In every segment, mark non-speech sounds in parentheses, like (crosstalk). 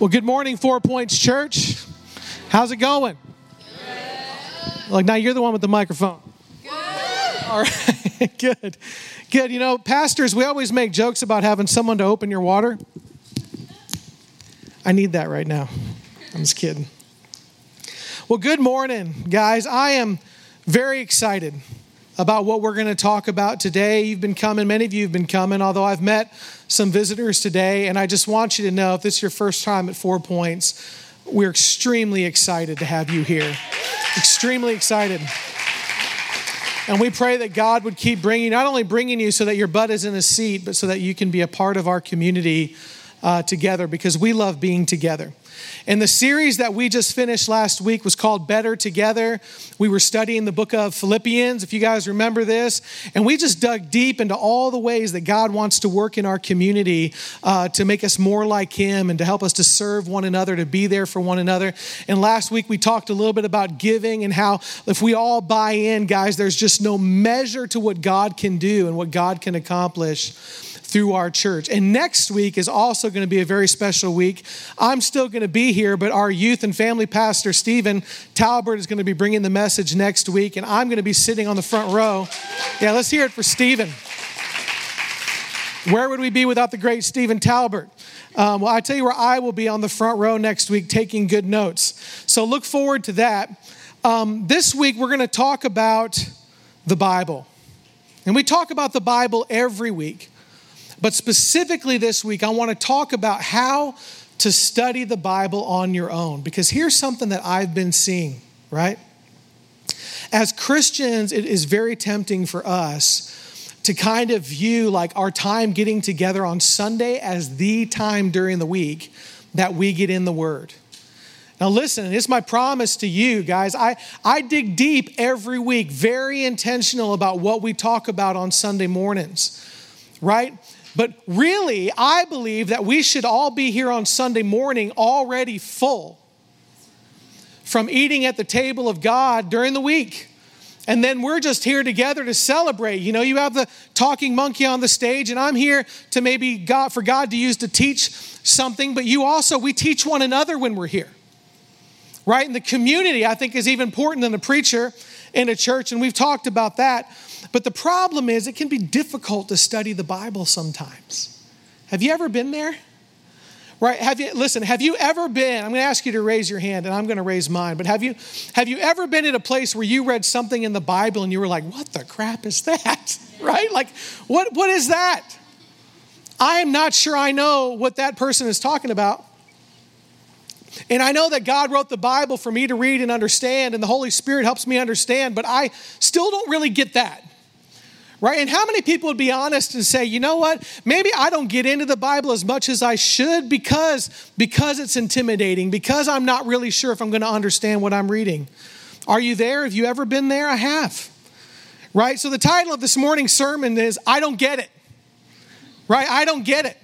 Well, good morning, Four Points Church. How's it going? Like now, you're the one with the microphone. Good. All right, (laughs) good, good. You know, pastors, we always make jokes about having someone to open your water. I need that right now. I'm just kidding. Well, good morning, guys. I am very excited about what we're going to talk about today. You've been coming, many of you have been coming, although I've met some visitors today, and I just want you to know if this is your first time at Four Points, we're extremely excited to have you here. Extremely excited. And we pray that God would keep bringing, not only bringing you so that your butt is in a seat, but so that you can be a part of our community uh, together because we love being together. And the series that we just finished last week was called Better Together. We were studying the book of Philippians, if you guys remember this. And we just dug deep into all the ways that God wants to work in our community uh, to make us more like Him and to help us to serve one another, to be there for one another. And last week we talked a little bit about giving and how if we all buy in, guys, there's just no measure to what God can do and what God can accomplish through our church. And next week is also going to be a very special week. I'm still going to be here, but our youth and family pastor, Stephen Talbert, is going to be bringing the message next week, and I'm going to be sitting on the front row. Yeah, let's hear it for Stephen. Where would we be without the great Stephen Talbert? Um, well, I tell you where I will be on the front row next week taking good notes. So look forward to that. Um, this week, we're going to talk about the Bible. And we talk about the Bible every week. But specifically this week, I want to talk about how to study the Bible on your own. Because here's something that I've been seeing, right? As Christians, it is very tempting for us to kind of view like our time getting together on Sunday as the time during the week that we get in the Word. Now, listen, it's my promise to you guys. I, I dig deep every week, very intentional about what we talk about on Sunday mornings, right? But really, I believe that we should all be here on Sunday morning already full from eating at the table of God during the week. And then we're just here together to celebrate. You know, you have the talking monkey on the stage, and I'm here to maybe God for God to use to teach something, but you also, we teach one another when we're here. Right? And the community, I think, is even important than the preacher in a church, and we've talked about that. But the problem is, it can be difficult to study the Bible sometimes. Have you ever been there? Right? Have you listen, have you ever been, I'm going to ask you to raise your hand and I'm going to raise mine, but have you have you ever been at a place where you read something in the Bible and you were like, "What the crap is that?" (laughs) right? Like, what what is that? I am not sure I know what that person is talking about. And I know that God wrote the Bible for me to read and understand, and the Holy Spirit helps me understand, but I still don't really get that. Right? And how many people would be honest and say, you know what? Maybe I don't get into the Bible as much as I should because, because it's intimidating, because I'm not really sure if I'm going to understand what I'm reading. Are you there? Have you ever been there? I have. Right? So the title of this morning's sermon is I Don't Get It. Right? I don't get it.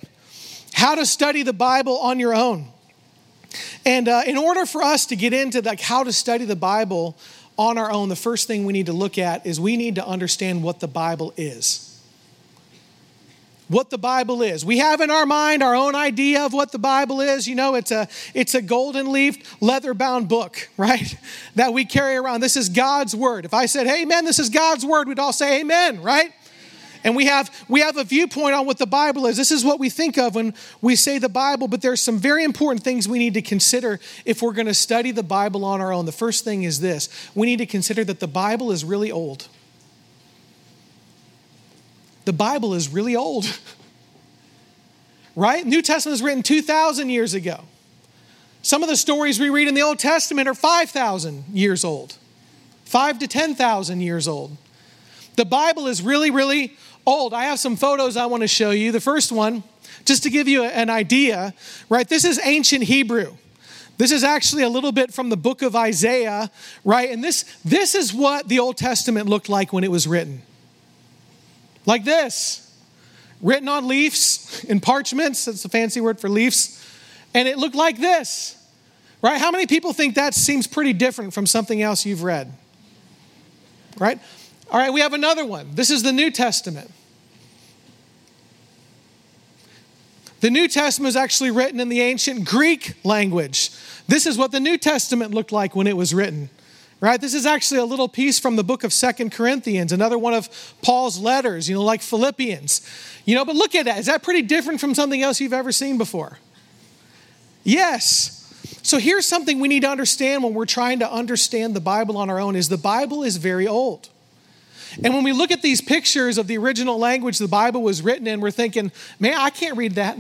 How to study the Bible on your own. And uh, in order for us to get into like how to study the Bible on our own, the first thing we need to look at is we need to understand what the Bible is. What the Bible is. We have in our mind our own idea of what the Bible is. You know, it's a it's a golden leaf, leather-bound book, (laughs) right? That we carry around. This is God's word. If I said, "Hey, man, this is God's word," we'd all say, "Amen," right? And we have, we have a viewpoint on what the Bible is. This is what we think of when we say the Bible, but there's some very important things we need to consider if we're going to study the Bible on our own. The first thing is this we need to consider that the Bible is really old. The Bible is really old. (laughs) right? New Testament was written 2,000 years ago. Some of the stories we read in the Old Testament are 5,000 years old, 5 to 10,000 years old. The Bible is really, really old. I have some photos I want to show you. The first one, just to give you an idea, right? This is ancient Hebrew. This is actually a little bit from the book of Isaiah, right? And this, this is what the Old Testament looked like when it was written. Like this written on leaves in parchments, that's a fancy word for leaves. And it looked like this, right? How many people think that seems pretty different from something else you've read? Right? All right, we have another one. This is the New Testament. The New Testament is actually written in the ancient Greek language. This is what the New Testament looked like when it was written. Right? This is actually a little piece from the book of Second Corinthians, another one of Paul's letters, you know, like Philippians. You know, but look at that. Is that pretty different from something else you've ever seen before? Yes. So here's something we need to understand when we're trying to understand the Bible on our own is the Bible is very old. And when we look at these pictures of the original language the Bible was written in, we're thinking, man, I can't read that.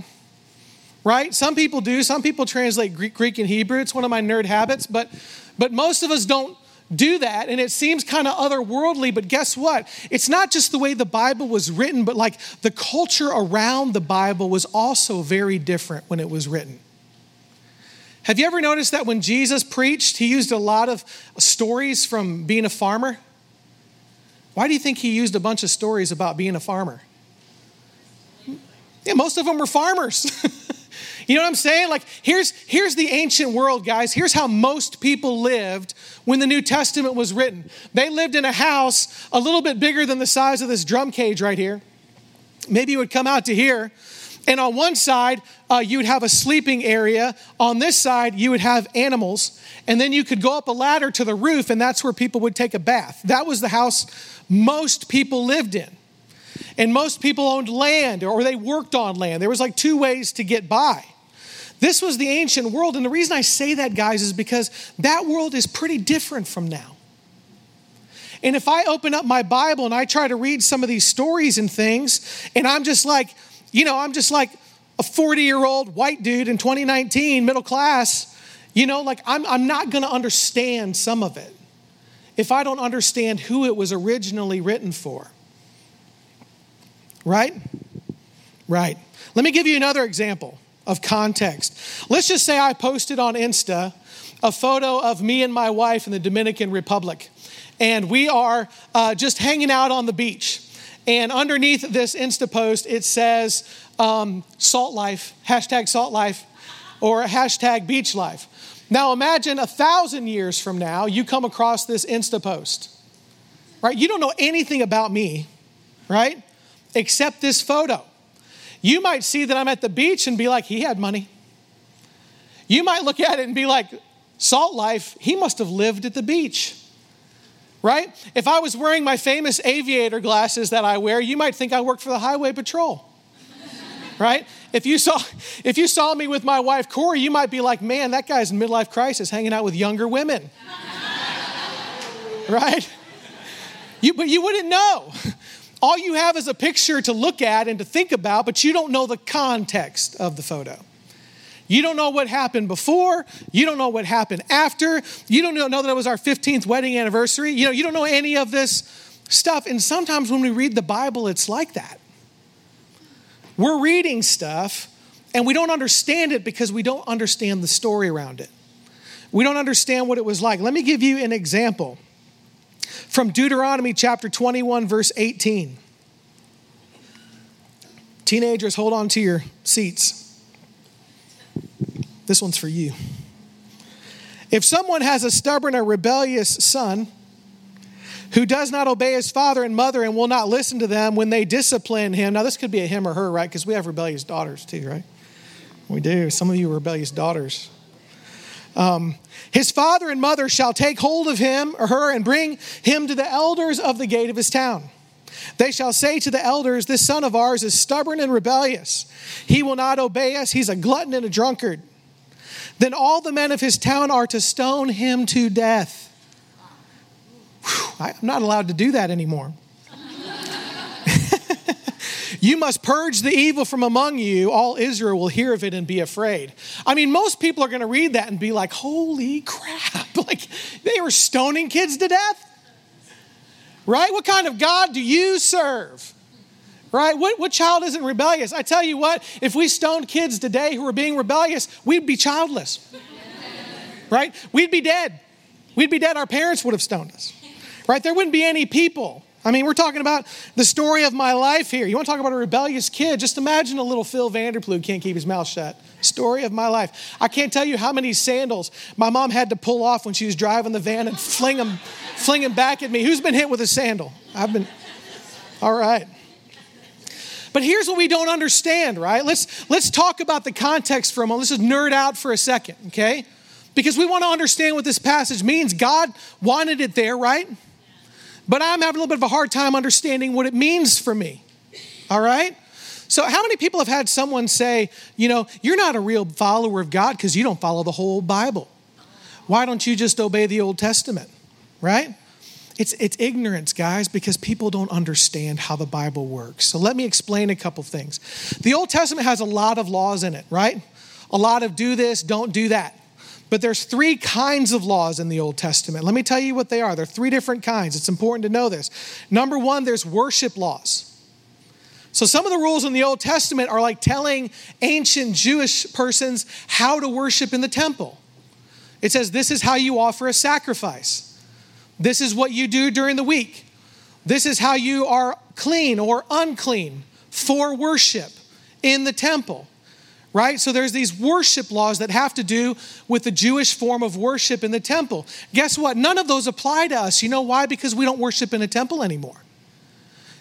Right? Some people do. Some people translate Greek, Greek and Hebrew. It's one of my nerd habits, but but most of us don't do that and it seems kind of otherworldly but guess what it's not just the way the bible was written but like the culture around the bible was also very different when it was written have you ever noticed that when jesus preached he used a lot of stories from being a farmer why do you think he used a bunch of stories about being a farmer? Yeah, most of them were farmers. (laughs) you know what I'm saying? Like, here's, here's the ancient world, guys. Here's how most people lived when the New Testament was written. They lived in a house a little bit bigger than the size of this drum cage right here. Maybe it would come out to here. And on one side, uh, you would have a sleeping area. On this side, you would have animals. And then you could go up a ladder to the roof, and that's where people would take a bath. That was the house most people lived in. And most people owned land or they worked on land. There was like two ways to get by. This was the ancient world. And the reason I say that, guys, is because that world is pretty different from now. And if I open up my Bible and I try to read some of these stories and things, and I'm just like, you know, I'm just like a 40 year old white dude in 2019, middle class, you know, like I'm, I'm not going to understand some of it if I don't understand who it was originally written for. Right? Right. Let me give you another example of context. Let's just say I posted on Insta a photo of me and my wife in the Dominican Republic, and we are uh, just hanging out on the beach. And underneath this Insta post, it says um, salt life, hashtag salt life, or hashtag beach life. Now imagine a thousand years from now, you come across this Insta post, right? You don't know anything about me, right? Except this photo. You might see that I'm at the beach and be like, he had money. You might look at it and be like, salt life, he must have lived at the beach right? If I was wearing my famous aviator glasses that I wear, you might think I work for the highway patrol. (laughs) right? If you saw if you saw me with my wife Corey, you might be like, "Man, that guy's in midlife crisis hanging out with younger women." (laughs) right? You, but you wouldn't know. All you have is a picture to look at and to think about, but you don't know the context of the photo. You don't know what happened before. You don't know what happened after. You don't know that it was our 15th wedding anniversary. You know, you don't know any of this stuff. And sometimes when we read the Bible, it's like that. We're reading stuff and we don't understand it because we don't understand the story around it. We don't understand what it was like. Let me give you an example from Deuteronomy chapter 21, verse 18. Teenagers, hold on to your seats. This one's for you. If someone has a stubborn or rebellious son who does not obey his father and mother and will not listen to them when they discipline him, now this could be a him or her, right? Because we have rebellious daughters too, right? We do. Some of you are rebellious daughters. Um, his father and mother shall take hold of him or her and bring him to the elders of the gate of his town. They shall say to the elders, This son of ours is stubborn and rebellious. He will not obey us. He's a glutton and a drunkard then all the men of his town are to stone him to death. Whew, I'm not allowed to do that anymore. (laughs) you must purge the evil from among you. All Israel will hear of it and be afraid. I mean, most people are going to read that and be like, holy crap. (laughs) Like, they were stoning kids to death? Right? What kind of God do you serve? Right? What, what child isn't rebellious? I tell you what, if we stoned kids today who are being rebellious, we'd be childless, (laughs) right? We'd be dead. We'd be dead. Our parents would have stoned us, right? There wouldn't be any people. I mean, we're talking about the story of my life here. You want to talk about a rebellious kid? Just imagine a little Phil Vanderploeg can't keep his mouth shut. Story of my life. I can't tell you how many sandals my mom had to pull off when she was driving the van and fling them, fling them back at me. Who's been hit with a sandal? I've been. All right. But here's what we don't understand, right? Let's let's talk about the context for a moment. Let's just nerd out for a second, okay? Because we want to understand what this passage means. God wanted it there, right? But I'm having a little bit of a hard time understanding what it means for me. All right? So, how many people have had someone say, you know, you're not a real follower of God because you don't follow the whole Bible? Why don't you just obey the Old Testament? Right? It's, it's ignorance, guys, because people don't understand how the Bible works. So let me explain a couple things. The Old Testament has a lot of laws in it, right? A lot of do this, don't do that. But there's three kinds of laws in the Old Testament. Let me tell you what they are. There are three different kinds. It's important to know this. Number one, there's worship laws. So some of the rules in the Old Testament are like telling ancient Jewish persons how to worship in the temple. It says, This is how you offer a sacrifice. This is what you do during the week. This is how you are clean or unclean for worship in the temple. Right? So there's these worship laws that have to do with the Jewish form of worship in the temple. Guess what? None of those apply to us. You know why? Because we don't worship in a temple anymore.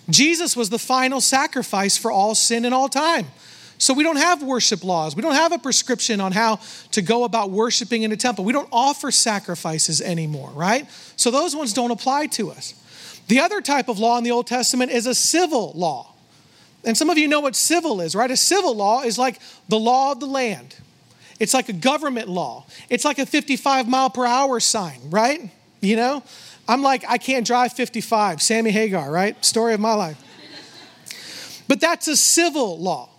Jesus was the final sacrifice for all sin in all time. So we don't have worship laws. We don't have a prescription on how to go about worshiping in a temple. We don't offer sacrifices anymore, right? So those ones don't apply to us. The other type of law in the Old Testament is a civil law. And some of you know what civil is, right? A civil law is like the law of the land. It's like a government law. It's like a 55 mile per hour sign, right? You know? I'm like, I can't drive 55. Sammy Hagar, right? Story of my life. But that's a civil law.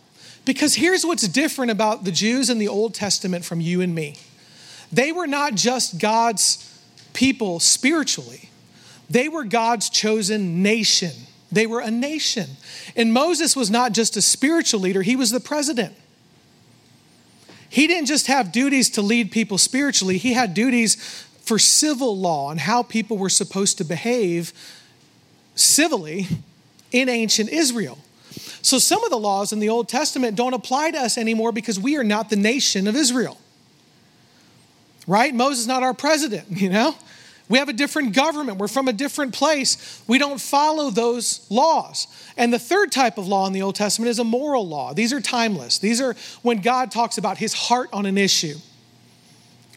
Because here's what's different about the Jews in the Old Testament from you and me they were not just God's people spiritually, they were God's chosen nation. They were a nation. And Moses was not just a spiritual leader, he was the president. He didn't just have duties to lead people spiritually, he had duties for civil law and how people were supposed to behave civilly in ancient Israel. So some of the laws in the Old Testament don't apply to us anymore because we are not the nation of Israel. Right? Moses is not our president, (laughs) you know? We have a different government. We're from a different place. We don't follow those laws. And the third type of law in the Old Testament is a moral law. These are timeless. These are when God talks about his heart on an issue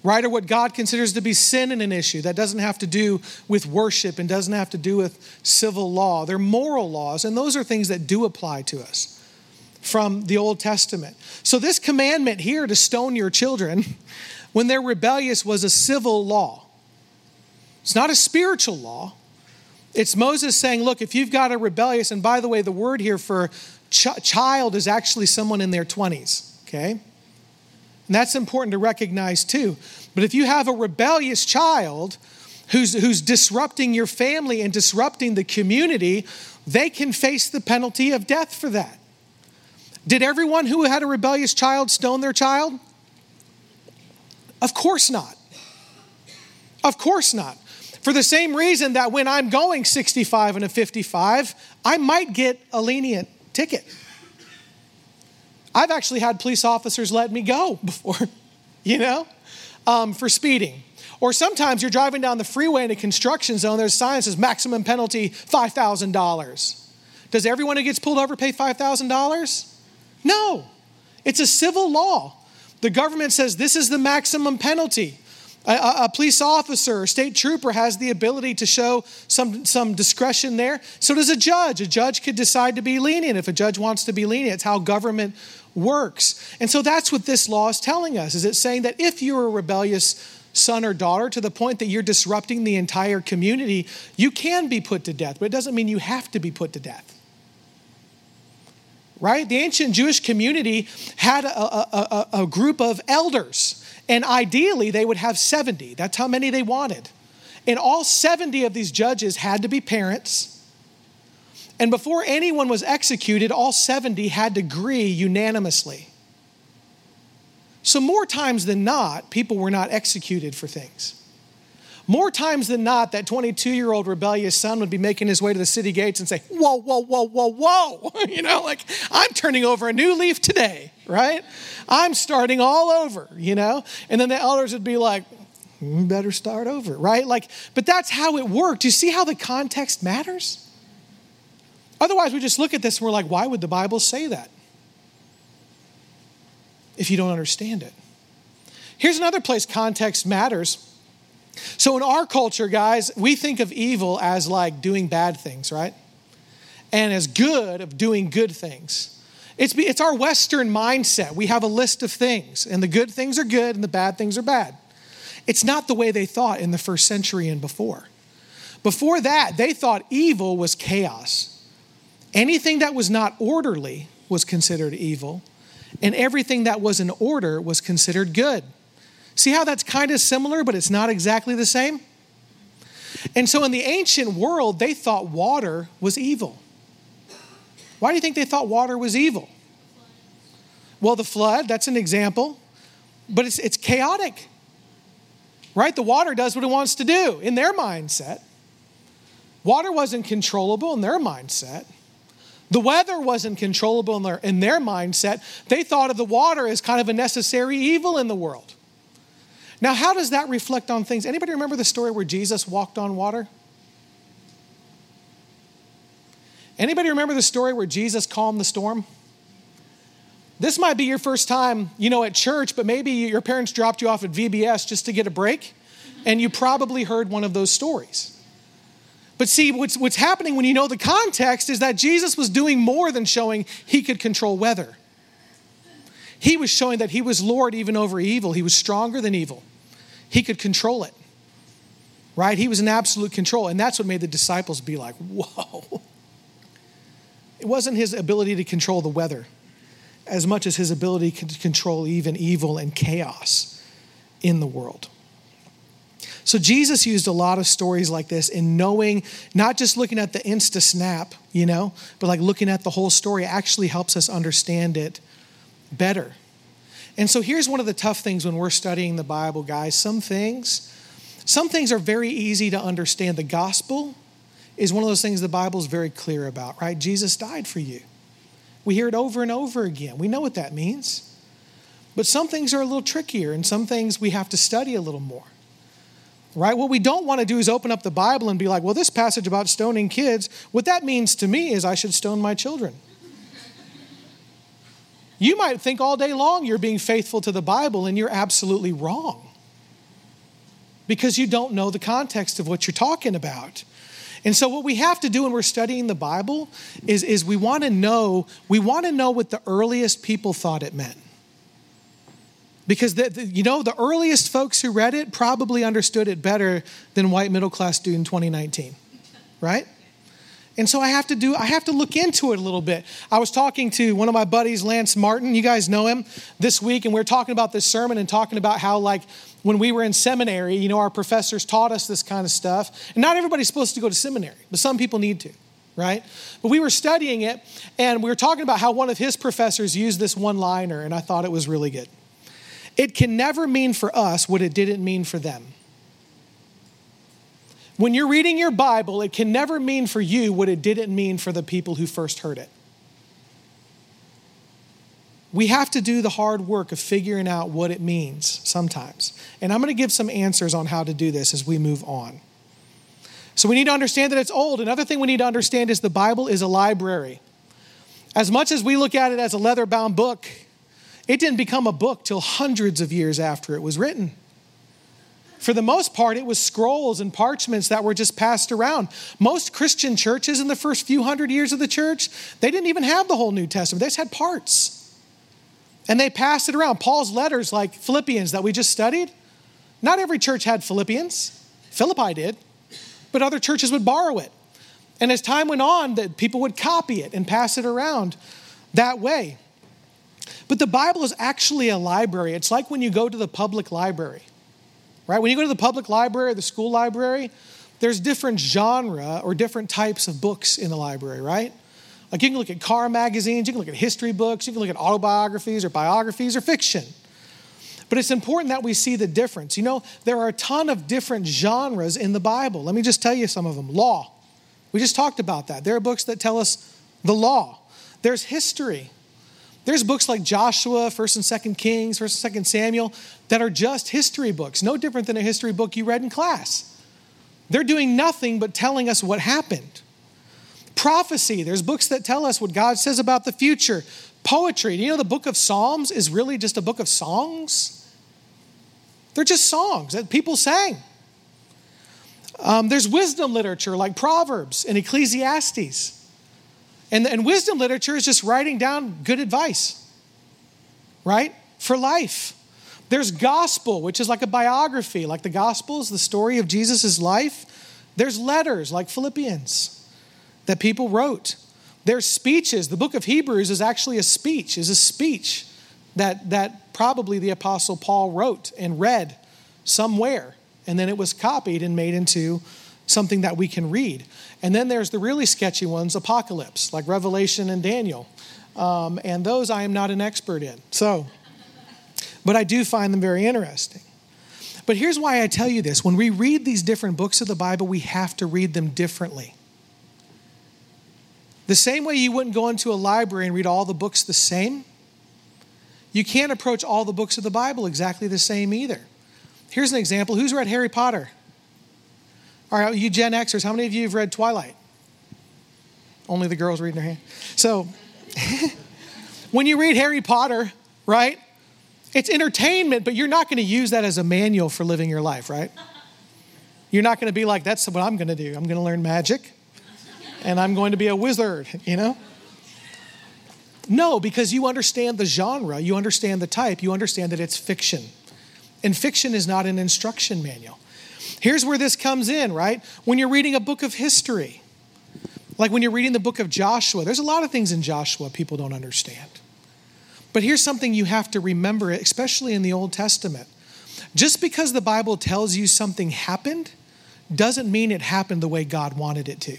right? Or what God considers to be sin in an issue. That doesn't have to do with worship and doesn't have to do with civil law. They're moral laws, and those are things that do apply to us from the Old Testament. So, this commandment here to stone your children (laughs) when they're rebellious was a civil law. It's not a spiritual law. It's Moses saying, Look, if you've got a rebellious, and by the way, the word here for ch- child is actually someone in their 20s, okay? And that's important to recognize too. But if you have a rebellious child who's, who's disrupting your family and disrupting the community, they can face the penalty of death for that. Did everyone who had a rebellious child stone their child? Of course not. Of course not. For the same reason that when I'm going 65 and a 55, I might get a lenient ticket. I've actually had police officers let me go (laughs) before, you know, um, for speeding. Or sometimes you're driving down the freeway in a construction zone, there's sign that says maximum penalty $5,000. Does everyone who gets pulled over pay $5,000? No, it's a civil law. The government says this is the maximum penalty. A, a, police officer, a state trooper has the ability to show some, some discretion there. So does a judge. A judge could decide to be lenient if a judge wants to be lenient. It's how government works. And so that's what this law is telling us. Is it saying that if you're a rebellious son or daughter to the point that you're disrupting the entire community, you can be put to death, but it doesn't mean you have to be put to death. Right? The ancient Jewish community had a, a, a, a group of elders, and ideally they would have 70. That's how many they wanted. And all 70 of these judges had to be parents and before anyone was executed, all 70 had to agree unanimously. So, more times than not, people were not executed for things. More times than not, that 22 year old rebellious son would be making his way to the city gates and say, Whoa, whoa, whoa, whoa, whoa. (laughs) you know, like, I'm turning over a new leaf today, right? I'm starting all over, you know? And then the elders would be like, "You better start over, right? Like, but that's how it worked. You see how the context matters? Otherwise, we just look at this and we're like, why would the Bible say that? If you don't understand it. Here's another place context matters. So, in our culture, guys, we think of evil as like doing bad things, right? And as good of doing good things. It's, it's our Western mindset. We have a list of things, and the good things are good and the bad things are bad. It's not the way they thought in the first century and before. Before that, they thought evil was chaos. Anything that was not orderly was considered evil, and everything that was in order was considered good. See how that's kind of similar, but it's not exactly the same? And so in the ancient world, they thought water was evil. Why do you think they thought water was evil? Well, the flood, that's an example, but it's, it's chaotic, right? The water does what it wants to do in their mindset. Water wasn't controllable in their mindset. The weather wasn't controllable in their, in their mindset. They thought of the water as kind of a necessary evil in the world. Now, how does that reflect on things? Anybody remember the story where Jesus walked on water? Anybody remember the story where Jesus calmed the storm? This might be your first time, you know, at church, but maybe your parents dropped you off at VBS just to get a break, and you probably heard one of those stories. But see, what's, what's happening when you know the context is that Jesus was doing more than showing he could control weather. He was showing that he was Lord even over evil. He was stronger than evil. He could control it, right? He was in absolute control. And that's what made the disciples be like, whoa. It wasn't his ability to control the weather as much as his ability to control even evil and chaos in the world. So Jesus used a lot of stories like this in knowing, not just looking at the insta snap, you know, but like looking at the whole story actually helps us understand it better. And so here's one of the tough things when we're studying the Bible, guys. Some things, some things are very easy to understand. The gospel is one of those things the Bible is very clear about, right? Jesus died for you. We hear it over and over again. We know what that means. But some things are a little trickier, and some things we have to study a little more right? What we don't want to do is open up the Bible and be like, well, this passage about stoning kids, what that means to me is I should stone my children. you might think all day long you're being faithful to the Bible, and you're absolutely wrong because you don't know the context of what you're talking about. And so what we have to do when we're studying the Bible is, is we want to know, we want to know what the earliest people thought it meant. Because, the, the, you know, the earliest folks who read it probably understood it better than white middle class dude in 2019, right? And so I have to do, I have to look into it a little bit. I was talking to one of my buddies, Lance Martin. You guys know him this week, and we are talking about this sermon and talking about how, like, when we were in seminary, you know, our professors taught us this kind of stuff. And not everybody's supposed to go to seminary, but some people need to, right? But we were studying it, and we were talking about how one of his professors used this one liner, and I thought it was really good. It can never mean for us what it didn't mean for them. When you're reading your Bible, it can never mean for you what it didn't mean for the people who first heard it. We have to do the hard work of figuring out what it means sometimes. And I'm going to give some answers on how to do this as we move on. So we need to understand that it's old. Another thing we need to understand is the Bible is a library. As much as we look at it as a leather bound book, it didn't become a book till hundreds of years after it was written. For the most part, it was scrolls and parchments that were just passed around. Most Christian churches in the first few hundred years of the church, they didn't even have the whole New Testament, they just had parts. And they passed it around. Paul's letters, like Philippians that we just studied, not every church had Philippians. Philippi did, but other churches would borrow it. And as time went on, that people would copy it and pass it around that way. But the Bible is actually a library. It's like when you go to the public library, right? When you go to the public library, or the school library, there's different genre or different types of books in the library, right? Like you can look at car magazines, you can look at history books, you can look at autobiographies or biographies or fiction. But it's important that we see the difference. You know, there are a ton of different genres in the Bible. Let me just tell you some of them. Law. We just talked about that. There are books that tell us the law. There's history. There's books like Joshua, 1st and 2nd Kings, 1st and 2nd Samuel, that are just history books, no different than a history book you read in class. They're doing nothing but telling us what happened. Prophecy, there's books that tell us what God says about the future. Poetry, do you know the book of Psalms is really just a book of songs? They're just songs that people sang. Um, there's wisdom literature like Proverbs and Ecclesiastes. And, and wisdom literature is just writing down good advice, right? For life. There's gospel, which is like a biography, like the gospels, the story of Jesus' life. There's letters like Philippians that people wrote. There's speeches. The book of Hebrews is actually a speech, is a speech that, that probably the apostle Paul wrote and read somewhere. And then it was copied and made into something that we can read. And then there's the really sketchy ones, Apocalypse, like Revelation and Daniel. Um, and those I am not an expert in. So, but I do find them very interesting. But here's why I tell you this when we read these different books of the Bible, we have to read them differently. The same way you wouldn't go into a library and read all the books the same, you can't approach all the books of the Bible exactly the same either. Here's an example who's read Harry Potter? All right, you Gen Xers, how many of you have read Twilight? Only the girls reading their hand. So, (laughs) when you read Harry Potter, right, it's entertainment, but you're not going to use that as a manual for living your life, right? You're not going to be like, that's what I'm going to do. I'm going to learn magic and I'm going to be a wizard, you know? No, because you understand the genre, you understand the type, you understand that it's fiction. And fiction is not an instruction manual. Here's where this comes in, right? When you're reading a book of history, like when you're reading the book of Joshua, there's a lot of things in Joshua people don't understand. But here's something you have to remember, especially in the Old Testament. Just because the Bible tells you something happened doesn't mean it happened the way God wanted it to.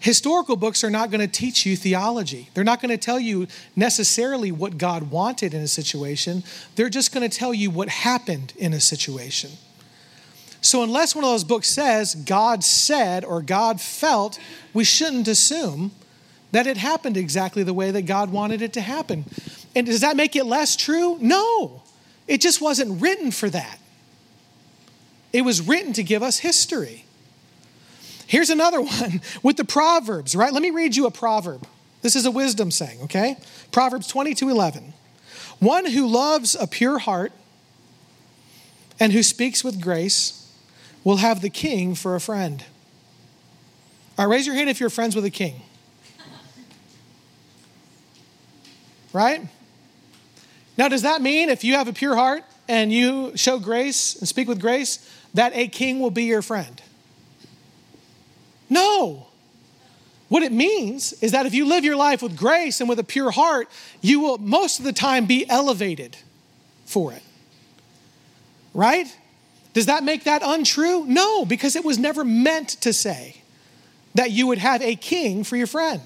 Historical books are not going to teach you theology. They're not going to tell you necessarily what God wanted in a situation. They're just going to tell you what happened in a situation. So, unless one of those books says God said or God felt, we shouldn't assume that it happened exactly the way that God wanted it to happen. And does that make it less true? No. It just wasn't written for that. It was written to give us history. Here's another (laughs) one with the Proverbs, right? Let me read you a proverb. This is a wisdom saying, okay? Proverbs 22 11. One who loves a pure heart and who speaks with grace will have the king for a friend. All right, raise your hand if you're friends with a king. Right? Now, does that mean if you have a pure heart and you show grace and speak with grace, that a king will be your friend? No. What it means is that if you live your life with grace and with a pure heart, you will most of the time be elevated for it. Right? Does that make that untrue? No, because it was never meant to say that you would have a king for your friend.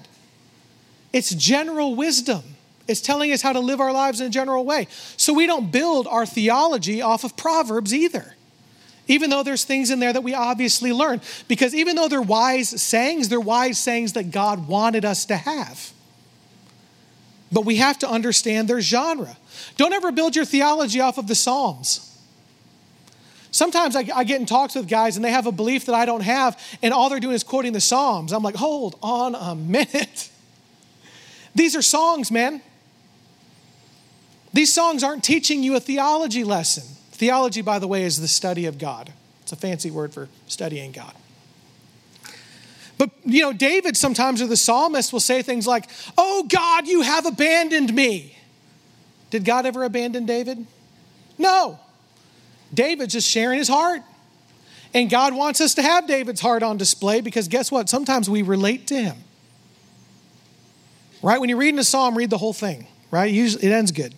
It's general wisdom. It's telling us how to live our lives in a general way. So we don't build our theology off of Proverbs either even though there's things in there that we obviously learn. Because even though they're wise sayings, they're wise sayings that God wanted us to have. But we have to understand their genre. Don't ever build your theology off of the Psalms. Sometimes I, I, get in talks with guys and they have a belief that I don't have, and all they're doing is quoting the Psalms. I'm like, hold on a minute. (laughs) These are songs, man. These songs aren't teaching you a theology lesson. Theology, by the way, is the study of God. It's a fancy word for studying God. But, you know, David sometimes, or the psalmist, will say things like, Oh God, you have abandoned me. Did God ever abandon David? No. David's just sharing his heart. And God wants us to have David's heart on display because guess what? Sometimes we relate to him. Right? When you're reading a psalm, read the whole thing, right? Usually it ends good.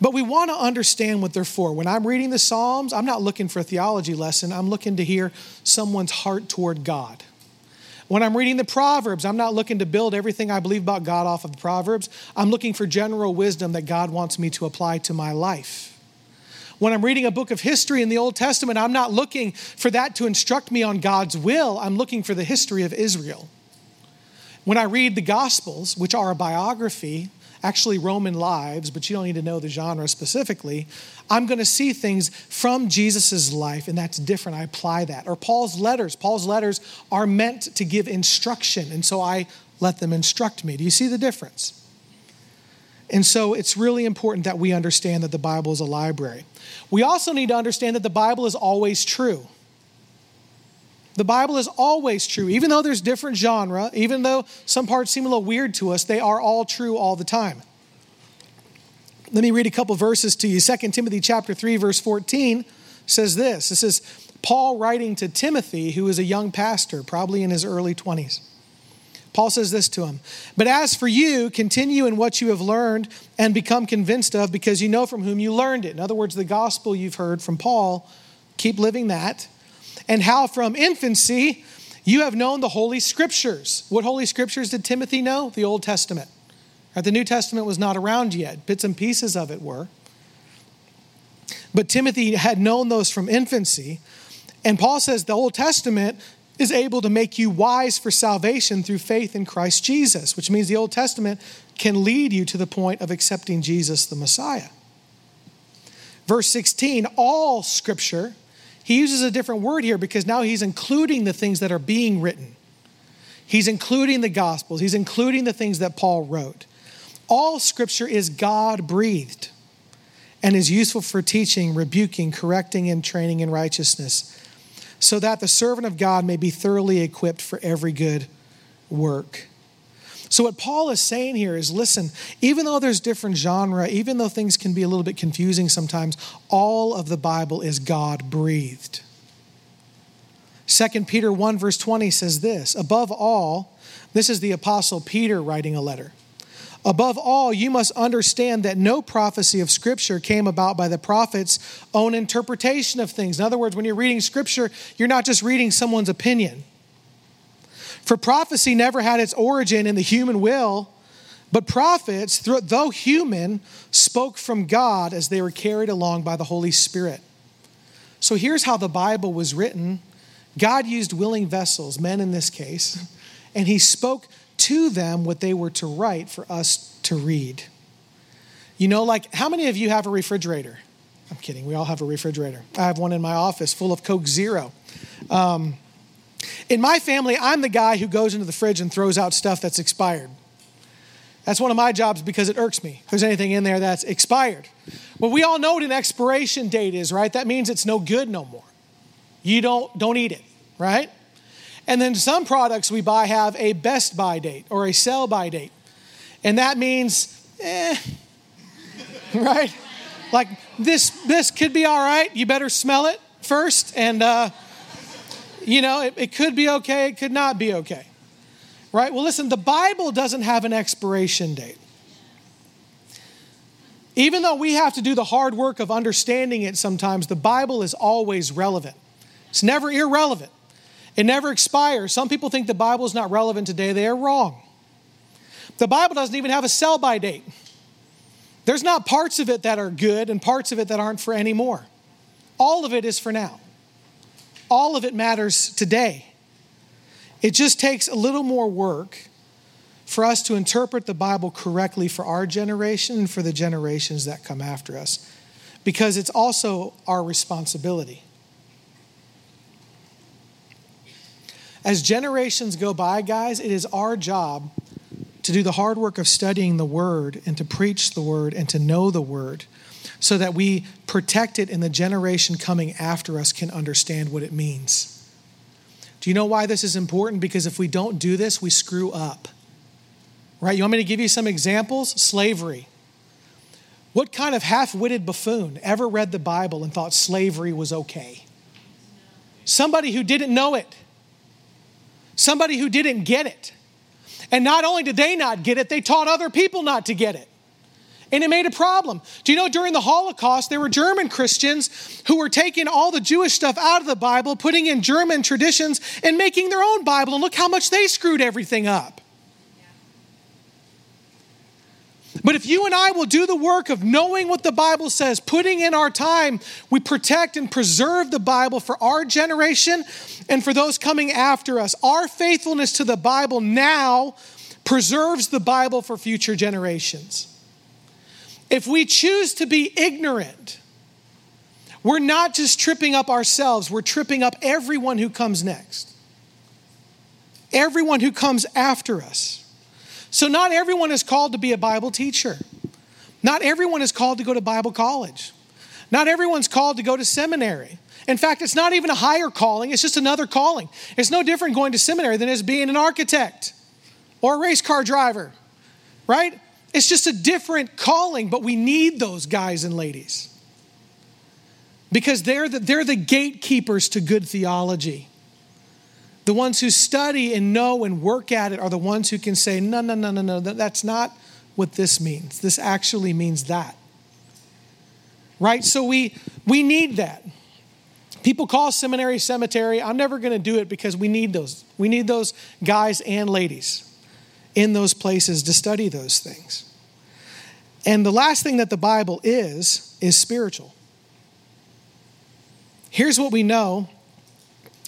But we want to understand what they're for. When I'm reading the Psalms, I'm not looking for a theology lesson, I'm looking to hear someone's heart toward God. When I'm reading the Proverbs, I'm not looking to build everything I believe about God off of the Proverbs. I'm looking for general wisdom that God wants me to apply to my life. When I'm reading a book of history in the Old Testament, I'm not looking for that to instruct me on God's will. I'm looking for the history of Israel. When I read the Gospels, which are a biography actually Roman lives, but you don't need to know the genre specifically. I'm going to see things from Jesus' life, and that's different. I apply that. Or Paul's letters. Paul's letters are meant to give instruction, and so I let them instruct me. Do you see the difference? And so it's really important that we understand that the Bible is a library. We also need to understand that the Bible is always true. The Bible is always true. Even though there's different genre, even though some parts seem a little weird to us, they are all true all the time. Let me read a couple verses to you. 2 Timothy chapter 3 verse 14 says this. It says Paul writing to Timothy who is a young pastor, probably in his early 20s. Paul says this to him But as for you, continue in what you have learned and become convinced of, because you know from whom you learned it. In other words, the gospel you've heard from Paul, keep living that and how from infancy you have known the Holy Scriptures. What Holy Scriptures did Timothy know? The Old Testament. The New Testament was not around yet, bits and pieces of it were. But Timothy had known those from infancy. And Paul says the Old Testament is able to make you wise for salvation through faith in Christ Jesus, which means the Old Testament can lead you to the point of accepting Jesus the Messiah. Verse 16 all scripture he uses a different word here because now he's including the things that are being written. He's including the Gospels, he's including the things that Paul wrote. All scripture is God breathed and is useful for teaching, rebuking, correcting, and training in righteousness, so that the servant of God may be thoroughly equipped for every good work. So, what Paul is saying here is listen, even though there's different genre, even though things can be a little bit confusing sometimes, all of the Bible is God breathed. 2 Peter 1, verse 20 says this Above all, this is the Apostle Peter writing a letter. Above all, you must understand that no prophecy of Scripture came about by the prophet's own interpretation of things. In other words, when you're reading Scripture, you're not just reading someone's opinion. For prophecy never had its origin in the human will, but prophets, though human, spoke from God as they were carried along by the Holy Spirit. So here's how the Bible was written God used willing vessels, men in this case, and He spoke to them what they were to write for us to read. You know, like how many of you have a refrigerator? I'm kidding, we all have a refrigerator. I have one in my office full of Coke Zero. Um, in my family, I'm the guy who goes into the fridge and throws out stuff that's expired. That's one of my jobs because it irks me. If there's anything in there that's expired. Well, we all know what an expiration date is, right? That means it's no good no more. You don't don't eat it, right? And then some products we buy have a best by date or a sell by date. And that means eh, (laughs) right? Like this this could be all right. You better smell it first and uh you know, it, it could be okay, it could not be okay. Right? Well, listen, the Bible doesn't have an expiration date. Even though we have to do the hard work of understanding it sometimes, the Bible is always relevant. It's never irrelevant. It never expires. Some people think the Bible is not relevant today. They are wrong. The Bible doesn't even have a sell by date. There's not parts of it that are good and parts of it that aren't for anymore. All of it is for now all of it matters today. It just takes a little more work for us to interpret the Bible correctly for our generation and for the generations that come after us, because it's also our responsibility. As generations go by, guys, it is our job to do the hard work of studying the Word and to preach the Word and to know the Word so that we protect it and the generation coming after us can understand what it means. Do you know why this is important? Because if we don't do this, we screw up. Right? You want me to give you some examples? Slavery. What kind of half witted buffoon ever read the Bible and thought slavery was okay? Somebody who didn't know it, somebody who didn't get it. And not only did they not get it, they taught other people not to get it and it made a problem. Do you know during the Holocaust, there were German Christians who were taking all the Jewish stuff out of the Bible, putting in German traditions, and making their own Bible, and look how much they screwed everything up. But if you and I will do the work of knowing what the Bible says, putting in our time, we protect and preserve the Bible for our generation and for those coming after us. Our faithfulness to the Bible now preserves the Bible for future generations. If we choose to be ignorant, we're not just tripping up ourselves, we're tripping up everyone who comes next, everyone who comes after us. So, not everyone is called to be a Bible teacher. Not everyone is called to go to Bible college. Not everyone's called to go to seminary. In fact, it's not even a higher calling, it's just another calling. It's no different going to seminary than as being an architect or a race car driver, right? It's just a different calling, but we need those guys and ladies because they're the, they're the gatekeepers to good theology. The ones who study and know and work at it are the ones who can say, no, no, no, no, no, that's not what this means. This actually means that. Right? So we, we need that. People call seminary cemetery. I'm never going to do it because we need those. We need those guys and ladies in those places to study those things. And the last thing that the Bible is, is spiritual. Here's what we know,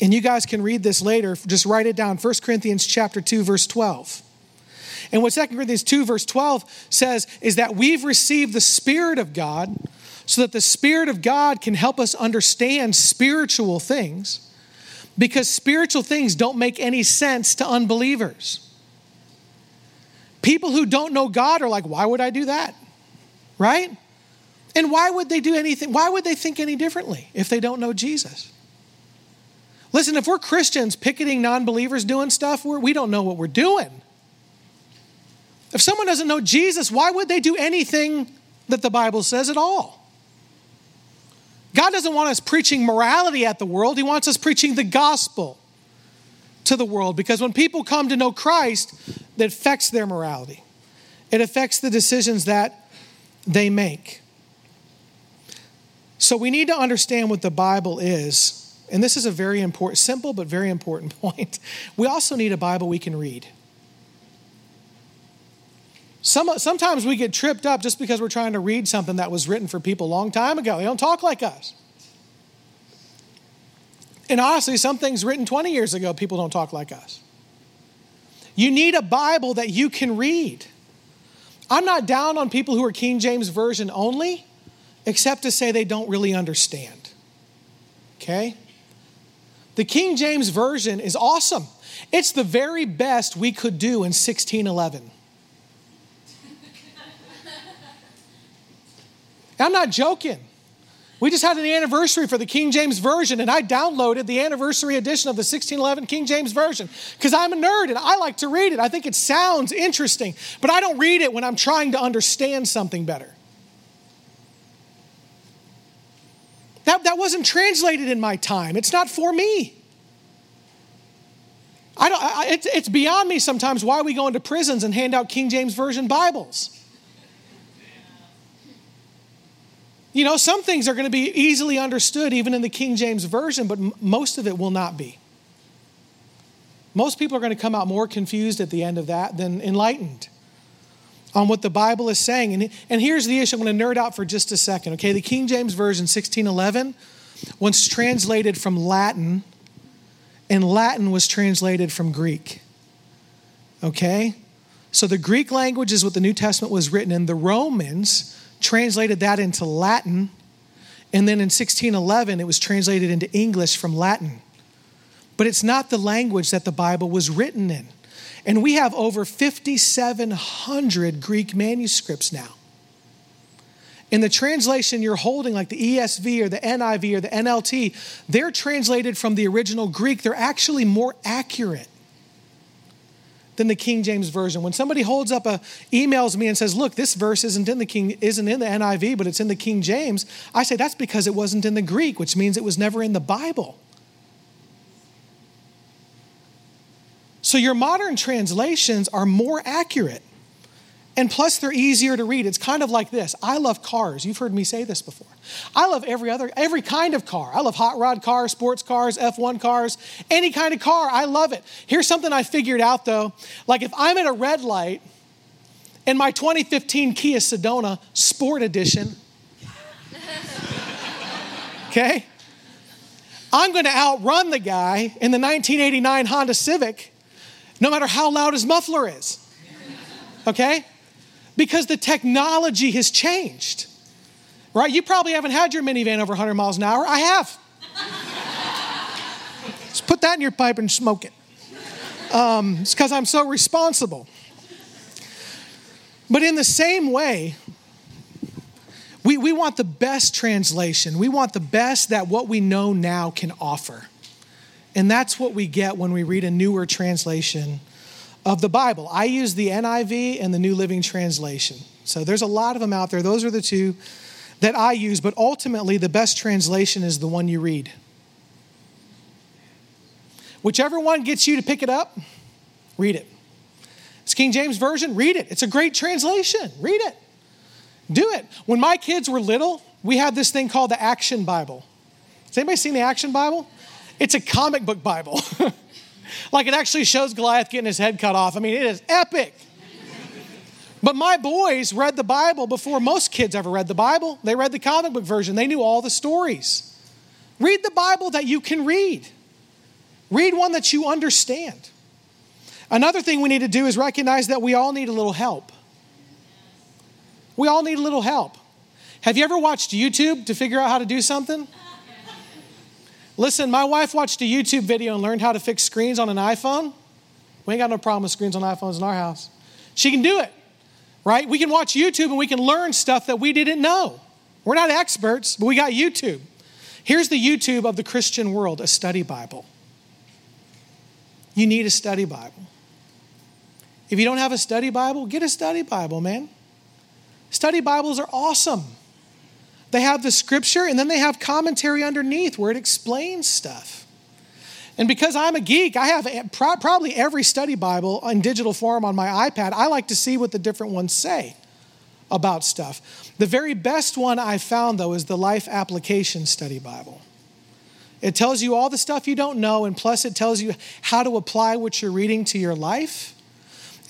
and you guys can read this later. Just write it down 1 Corinthians chapter 2, verse 12. And what 2 Corinthians 2, verse 12 says is that we've received the Spirit of God so that the Spirit of God can help us understand spiritual things because spiritual things don't make any sense to unbelievers. People who don't know God are like, why would I do that? Right? And why would they do anything? Why would they think any differently if they don't know Jesus? Listen, if we're Christians picketing non believers doing stuff, we're, we don't know what we're doing. If someone doesn't know Jesus, why would they do anything that the Bible says at all? God doesn't want us preaching morality at the world, He wants us preaching the gospel to the world because when people come to know Christ, that affects their morality, it affects the decisions that they make. So we need to understand what the Bible is. And this is a very important, simple but very important (laughs) point. We also need a Bible we can read. Some, sometimes we get tripped up just because we're trying to read something that was written for people a long time ago. They don't talk like us. And honestly, some things written 20 years ago, people don't talk like us. You need a Bible that you can read. I'm not down on people who are King James Version only except to say they don't really understand. Okay? The King James Version is awesome. It's the very best we could do in 1611. I'm not joking. We just had an anniversary for the King James Version, and I downloaded the anniversary edition of the 1611 King James Version because I'm a nerd and I like to read it. I think it sounds interesting, but I don't read it when I'm trying to understand something better. That, that wasn't translated in my time. It's not for me. I don't, I, it's, it's beyond me sometimes why we go into prisons and hand out King James Version Bibles. You know, some things are going to be easily understood even in the King James Version, but m- most of it will not be. Most people are going to come out more confused at the end of that than enlightened on what the Bible is saying. And, and here's the issue I'm going to nerd out for just a second. Okay, the King James Version 1611 was translated from Latin, and Latin was translated from Greek. Okay? So the Greek language is what the New Testament was written in. The Romans translated that into Latin, and then in 1611 it was translated into English from Latin. But it's not the language that the Bible was written in. And we have over 5,700 Greek manuscripts now. In the translation you're holding, like the ESV or the NIV or the NLT, they're translated from the original Greek. They're actually more accurate than the King James version. When somebody holds up a emails me and says, "Look, this verse isn't in the King isn't in the NIV, but it's in the King James," I say that's because it wasn't in the Greek, which means it was never in the Bible. So your modern translations are more accurate. And plus, they're easier to read. It's kind of like this. I love cars. You've heard me say this before. I love every other, every kind of car. I love hot rod cars, sports cars, F1 cars, any kind of car. I love it. Here's something I figured out though. Like if I'm at a red light in my 2015 Kia Sedona Sport Edition, (laughs) okay, I'm going to outrun the guy in the 1989 Honda Civic no matter how loud his muffler is. Okay? Because the technology has changed. Right? You probably haven't had your minivan over 100 miles an hour. I have. (laughs) Just put that in your pipe and smoke it. Um, it's because I'm so responsible. But in the same way, we, we want the best translation. We want the best that what we know now can offer. And that's what we get when we read a newer translation of the Bible. I use the NIV and the New Living Translation. So there's a lot of them out there. Those are the two that I use, but ultimately, the best translation is the one you read. Whichever one gets you to pick it up, read it. It's King James Version, read it. It's a great translation. Read it. Do it. When my kids were little, we had this thing called the Action Bible. Has anybody seen the Action Bible? It's a comic book Bible. (laughs) like it actually shows Goliath getting his head cut off. I mean, it is epic. But my boys read the Bible before most kids ever read the Bible. They read the comic book version, they knew all the stories. Read the Bible that you can read, read one that you understand. Another thing we need to do is recognize that we all need a little help. We all need a little help. Have you ever watched YouTube to figure out how to do something? Listen, my wife watched a YouTube video and learned how to fix screens on an iPhone. We ain't got no problem with screens on iPhones in our house. She can do it, right? We can watch YouTube and we can learn stuff that we didn't know. We're not experts, but we got YouTube. Here's the YouTube of the Christian world a study Bible. You need a study Bible. If you don't have a study Bible, get a study Bible, man. Study Bibles are awesome. They have the scripture and then they have commentary underneath where it explains stuff. And because I'm a geek, I have probably every study Bible in digital form on my iPad. I like to see what the different ones say about stuff. The very best one I found, though, is the Life Application Study Bible. It tells you all the stuff you don't know, and plus, it tells you how to apply what you're reading to your life.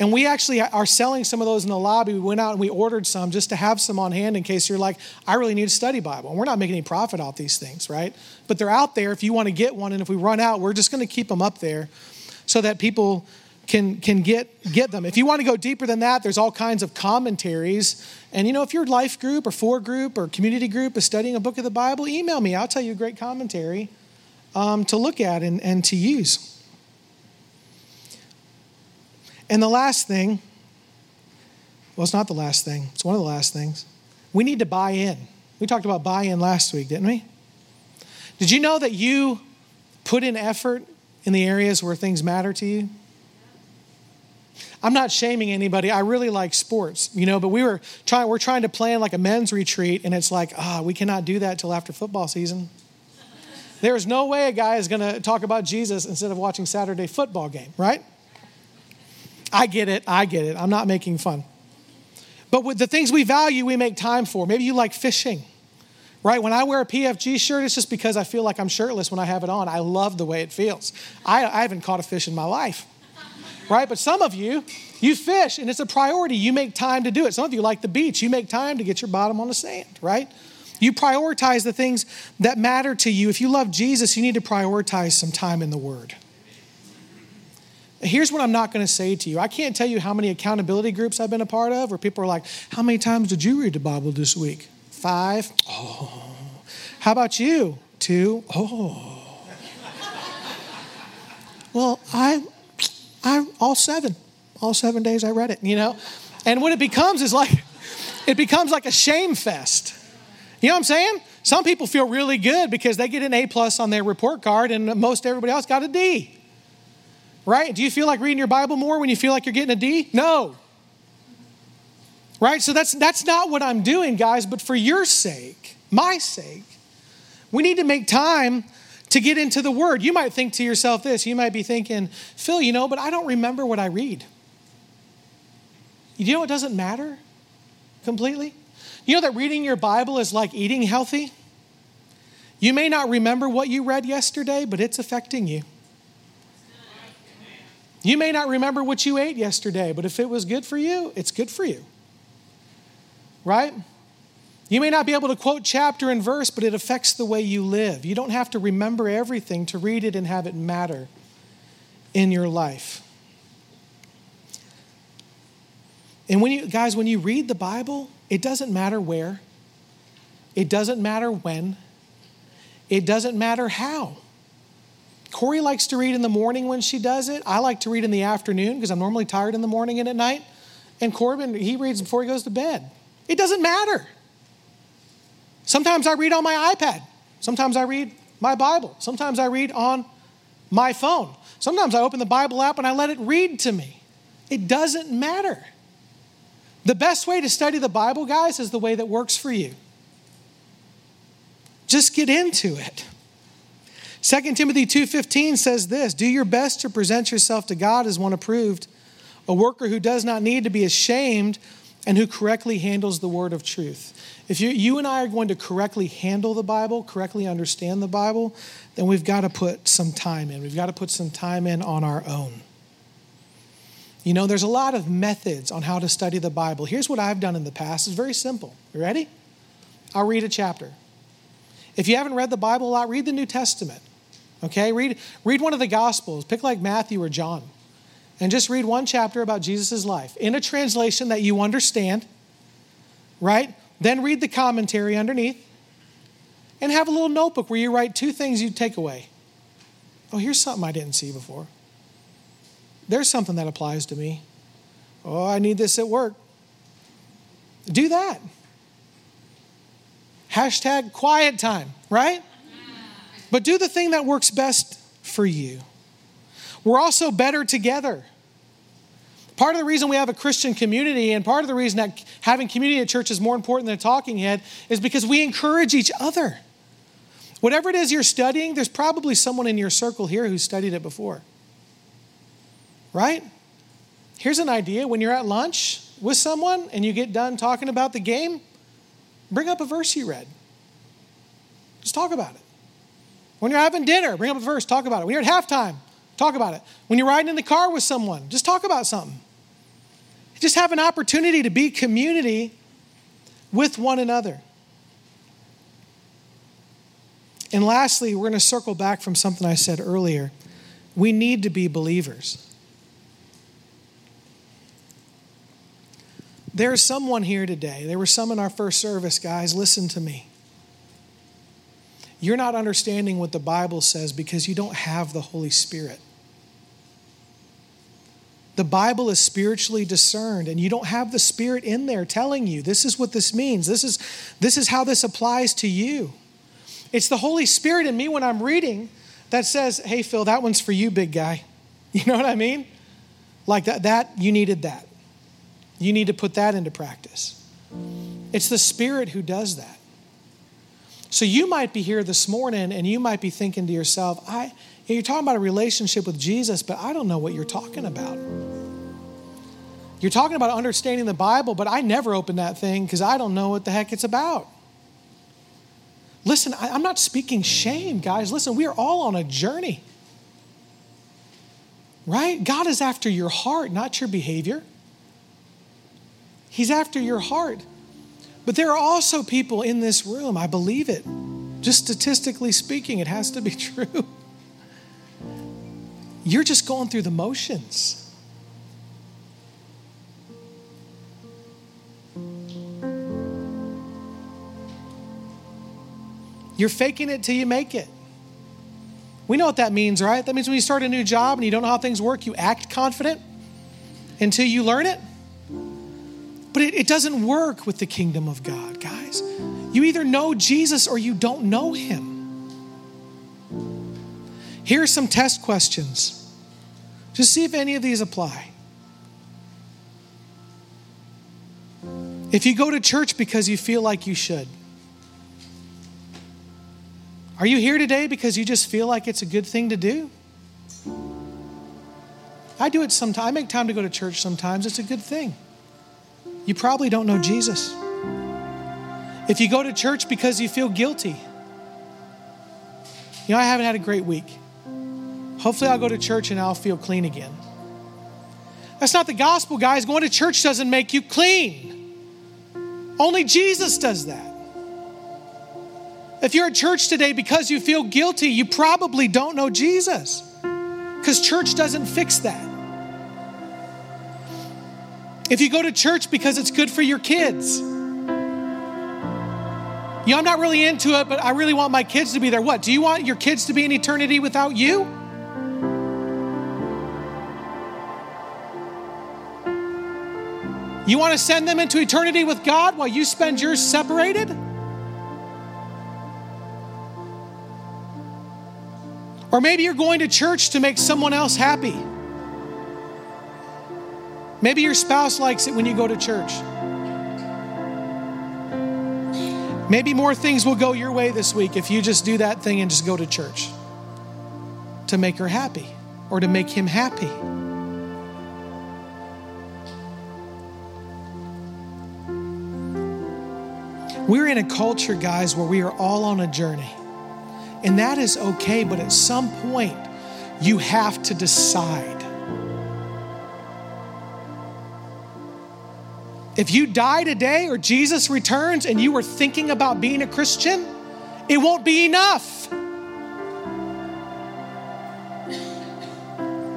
And we actually are selling some of those in the lobby. We went out and we ordered some just to have some on hand in case you're like, I really need a study Bible. And we're not making any profit off these things, right? But they're out there if you want to get one. And if we run out, we're just going to keep them up there so that people can, can get, get them. If you want to go deeper than that, there's all kinds of commentaries. And you know, if your life group or four group or community group is studying a book of the Bible, email me. I'll tell you a great commentary um, to look at and, and to use. And the last thing, well, it's not the last thing, it's one of the last things. We need to buy in. We talked about buy in last week, didn't we? Did you know that you put in effort in the areas where things matter to you? I'm not shaming anybody. I really like sports, you know, but we were trying we're trying to plan like a men's retreat and it's like, ah, we cannot do that till after football season. There is no way a guy is going to talk about Jesus instead of watching Saturday football game, right? I get it. I get it. I'm not making fun. But with the things we value, we make time for. Maybe you like fishing, right? When I wear a PFG shirt, it's just because I feel like I'm shirtless when I have it on. I love the way it feels. I, I haven't caught a fish in my life, right? But some of you, you fish and it's a priority. You make time to do it. Some of you like the beach. You make time to get your bottom on the sand, right? You prioritize the things that matter to you. If you love Jesus, you need to prioritize some time in the Word. Here's what I'm not going to say to you. I can't tell you how many accountability groups I've been a part of where people are like, How many times did you read the Bible this week? Five. Oh. How about you? Two. Oh. well, I, I, all seven. All seven days I read it, you know? And what it becomes is like, it becomes like a shame fest. You know what I'm saying? Some people feel really good because they get an A plus on their report card and most everybody else got a D. Right? Do you feel like reading your Bible more when you feel like you're getting a D? No. Right? So that's that's not what I'm doing, guys, but for your sake, my sake, we need to make time to get into the word. You might think to yourself this. You might be thinking, "Phil, you know, but I don't remember what I read." You know it doesn't matter completely? You know that reading your Bible is like eating healthy? You may not remember what you read yesterday, but it's affecting you. You may not remember what you ate yesterday, but if it was good for you, it's good for you. Right? You may not be able to quote chapter and verse, but it affects the way you live. You don't have to remember everything to read it and have it matter in your life. And when you, guys, when you read the Bible, it doesn't matter where, it doesn't matter when, it doesn't matter how. Corey likes to read in the morning when she does it. I like to read in the afternoon because I'm normally tired in the morning and at night. And Corbin, he reads before he goes to bed. It doesn't matter. Sometimes I read on my iPad. Sometimes I read my Bible. Sometimes I read on my phone. Sometimes I open the Bible app and I let it read to me. It doesn't matter. The best way to study the Bible, guys, is the way that works for you. Just get into it. 2 Timothy 2:15 says this, "Do your best to present yourself to God as one approved, a worker who does not need to be ashamed and who correctly handles the word of truth." If you, you and I are going to correctly handle the Bible, correctly understand the Bible, then we've got to put some time in. We've got to put some time in on our own. You know, there's a lot of methods on how to study the Bible. Here's what I've done in the past. It's very simple. You ready? I'll read a chapter. If you haven't read the Bible a lot, read the New Testament. Okay? Read, read one of the Gospels. Pick like Matthew or John. And just read one chapter about Jesus' life in a translation that you understand, right? Then read the commentary underneath. And have a little notebook where you write two things you take away. Oh, here's something I didn't see before. There's something that applies to me. Oh, I need this at work. Do that. Hashtag quiet time, right? But do the thing that works best for you. We're also better together. Part of the reason we have a Christian community and part of the reason that having community at church is more important than a talking head is because we encourage each other. Whatever it is you're studying, there's probably someone in your circle here who studied it before right? Here's an idea when you're at lunch with someone and you get done talking about the game, bring up a verse you read. Just talk about it. When you're having dinner, bring up a verse, talk about it. When you're at halftime, talk about it. When you're riding in the car with someone, just talk about something. Just have an opportunity to be community with one another. And lastly, we're going to circle back from something I said earlier. We need to be believers. There's someone here today. There were some in our first service, guys. Listen to me. You're not understanding what the Bible says because you don't have the Holy Spirit. The Bible is spiritually discerned, and you don't have the Spirit in there telling you this is what this means. This is, this is how this applies to you. It's the Holy Spirit in me when I'm reading that says, hey, Phil, that one's for you, big guy. (laughs) You know what I mean? Like that, that you needed that. You need to put that into practice. It's the Spirit who does that. So you might be here this morning and you might be thinking to yourself, I, you're talking about a relationship with Jesus, but I don't know what you're talking about. You're talking about understanding the Bible, but I never open that thing because I don't know what the heck it's about. Listen, I'm not speaking shame, guys. Listen, we are all on a journey. Right? God is after your heart, not your behavior. He's after your heart. But there are also people in this room, I believe it. Just statistically speaking, it has to be (laughs) true. You're just going through the motions. You're faking it till you make it. We know what that means, right? That means when you start a new job and you don't know how things work, you act confident until you learn it. But it, it doesn't work with the kingdom of God, guys. You either know Jesus or you don't know him. Here are some test questions. Just see if any of these apply. If you go to church because you feel like you should, are you here today because you just feel like it's a good thing to do? I do it sometimes. I make time to go to church sometimes. It's a good thing you probably don't know Jesus. If you go to church because you feel guilty, you know, I haven't had a great week. Hopefully, I'll go to church and I'll feel clean again. That's not the gospel, guys. Going to church doesn't make you clean, only Jesus does that. If you're at church today because you feel guilty, you probably don't know Jesus because church doesn't fix that. If you go to church because it's good for your kids, you know, I'm not really into it, but I really want my kids to be there. What? Do you want your kids to be in eternity without you? You want to send them into eternity with God while you spend yours separated? Or maybe you're going to church to make someone else happy. Maybe your spouse likes it when you go to church. Maybe more things will go your way this week if you just do that thing and just go to church to make her happy or to make him happy. We're in a culture, guys, where we are all on a journey. And that is okay, but at some point, you have to decide. If you die today or Jesus returns and you were thinking about being a Christian, it won't be enough.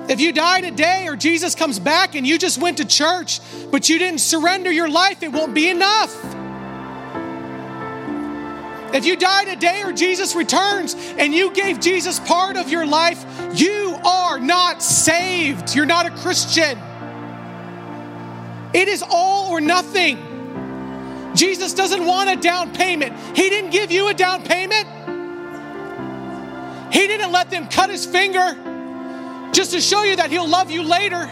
If you die today or Jesus comes back and you just went to church, but you didn't surrender your life, it won't be enough. If you die today or Jesus returns and you gave Jesus part of your life, you are not saved. You're not a Christian. It is all or nothing. Jesus doesn't want a down payment. He didn't give you a down payment. He didn't let them cut his finger just to show you that he'll love you later.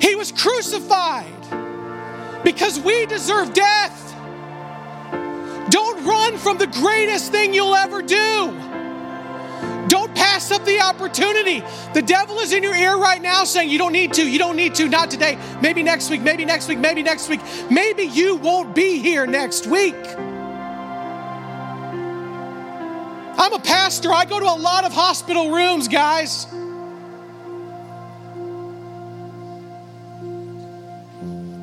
He was crucified because we deserve death. Don't run from the greatest thing you'll ever do. Don't pass up the opportunity. The devil is in your ear right now saying, You don't need to, you don't need to, not today, maybe next week, maybe next week, maybe next week. Maybe you won't be here next week. I'm a pastor, I go to a lot of hospital rooms, guys.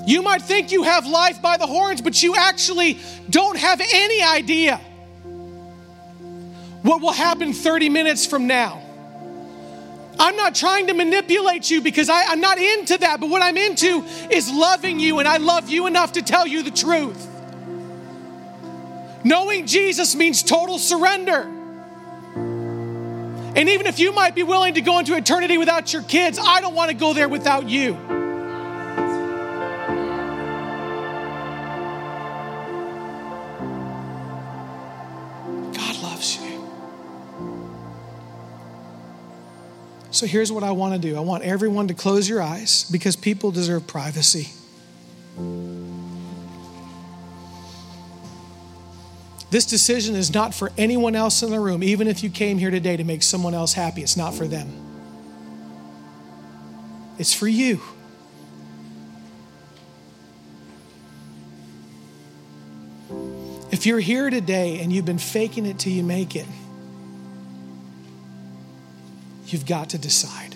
You might think you have life by the horns, but you actually don't have any idea what will happen 30 minutes from now. I'm not trying to manipulate you because I, am not into that, but what I'm into is loving you, and I love you enough to tell you the truth. Knowing Jesus means total surrender. And even if you might be willing to go into eternity without your kids, I don't want to go there without you. So here's what I want to do I want everyone to close your eyes because people deserve privacy. This decision is not for anyone else in the room, even if you came here today to make someone else happy. It's not for them, it's for you. If you're here today and you've been faking it till you make it, You've got to decide.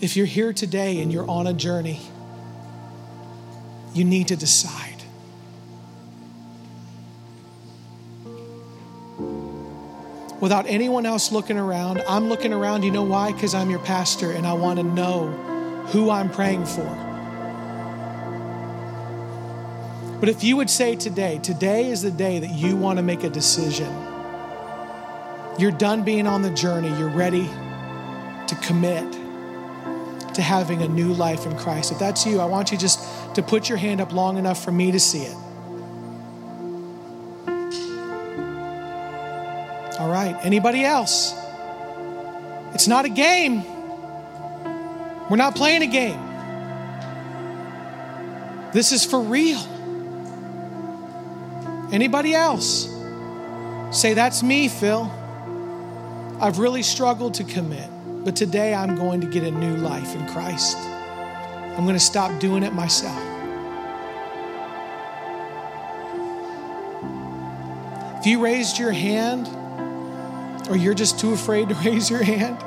If you're here today and you're on a journey, you need to decide. Without anyone else looking around, I'm looking around. You know why? Because I'm your pastor and I want to know who I'm praying for. But if you would say today, today is the day that you want to make a decision you're done being on the journey. You're ready to commit to having a new life in Christ. If that's you, I want you just to put your hand up long enough for me to see it. All right. Anybody else? It's not a game. We're not playing a game. This is for real. Anybody else? Say, that's me, Phil. I've really struggled to commit, but today I'm going to get a new life in Christ. I'm going to stop doing it myself. If you raised your hand, or you're just too afraid to (laughs) raise your hand,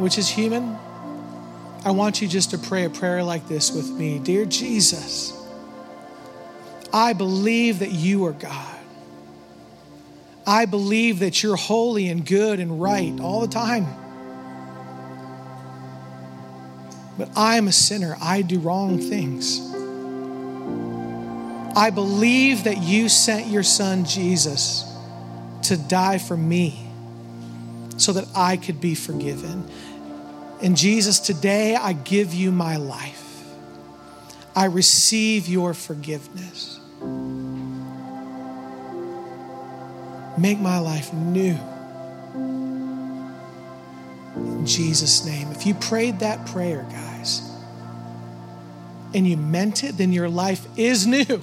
which is human, I want you just to pray a prayer like this with me Dear Jesus, I believe that you are God. I believe that you're holy and good and right all the time. but I am a sinner. I do wrong things. I believe that you sent your son Jesus to die for me so that I could be forgiven. And Jesus, today I give you my life. I receive your forgiveness. Make my life new. In Jesus' name. If you prayed that prayer, guys, and you meant it, then your life is new.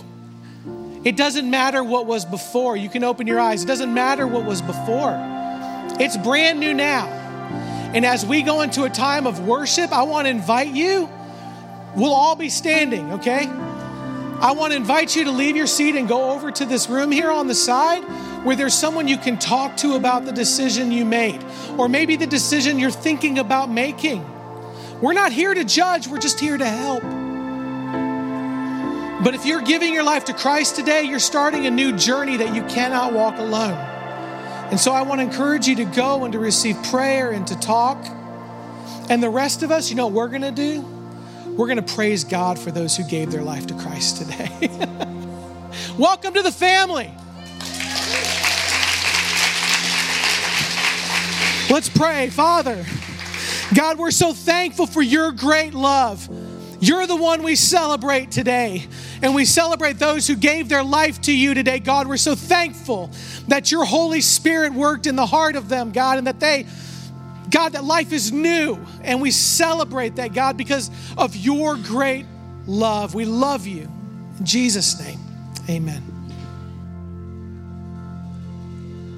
It doesn't matter what was before. You can open your eyes. It doesn't matter what was before. It's brand new now. And as we go into a time of worship, I want to invite you. We'll all be standing, okay? I want to invite you to leave your seat and go over to this room here on the side where there's someone you can talk to about the decision you made, or maybe the decision you're thinking about making. We're not here to judge, we're just here to help. But if you're giving your life to Christ today, you're starting a new journey that you cannot walk alone. And so I want to encourage you to go and to receive prayer and to talk. And the rest of us, you know what we're going to do? We're going to praise God for those who gave their life to Christ today. (laughs) Welcome to the family. Let's pray. Father, God, we're so thankful for your great love. You're the one we celebrate today. And we celebrate those who gave their life to you today. God, we're so thankful that your Holy Spirit worked in the heart of them, God, and that they, God, that life is new. And we celebrate that, God, because of your great love. We love you. In Jesus' name, amen.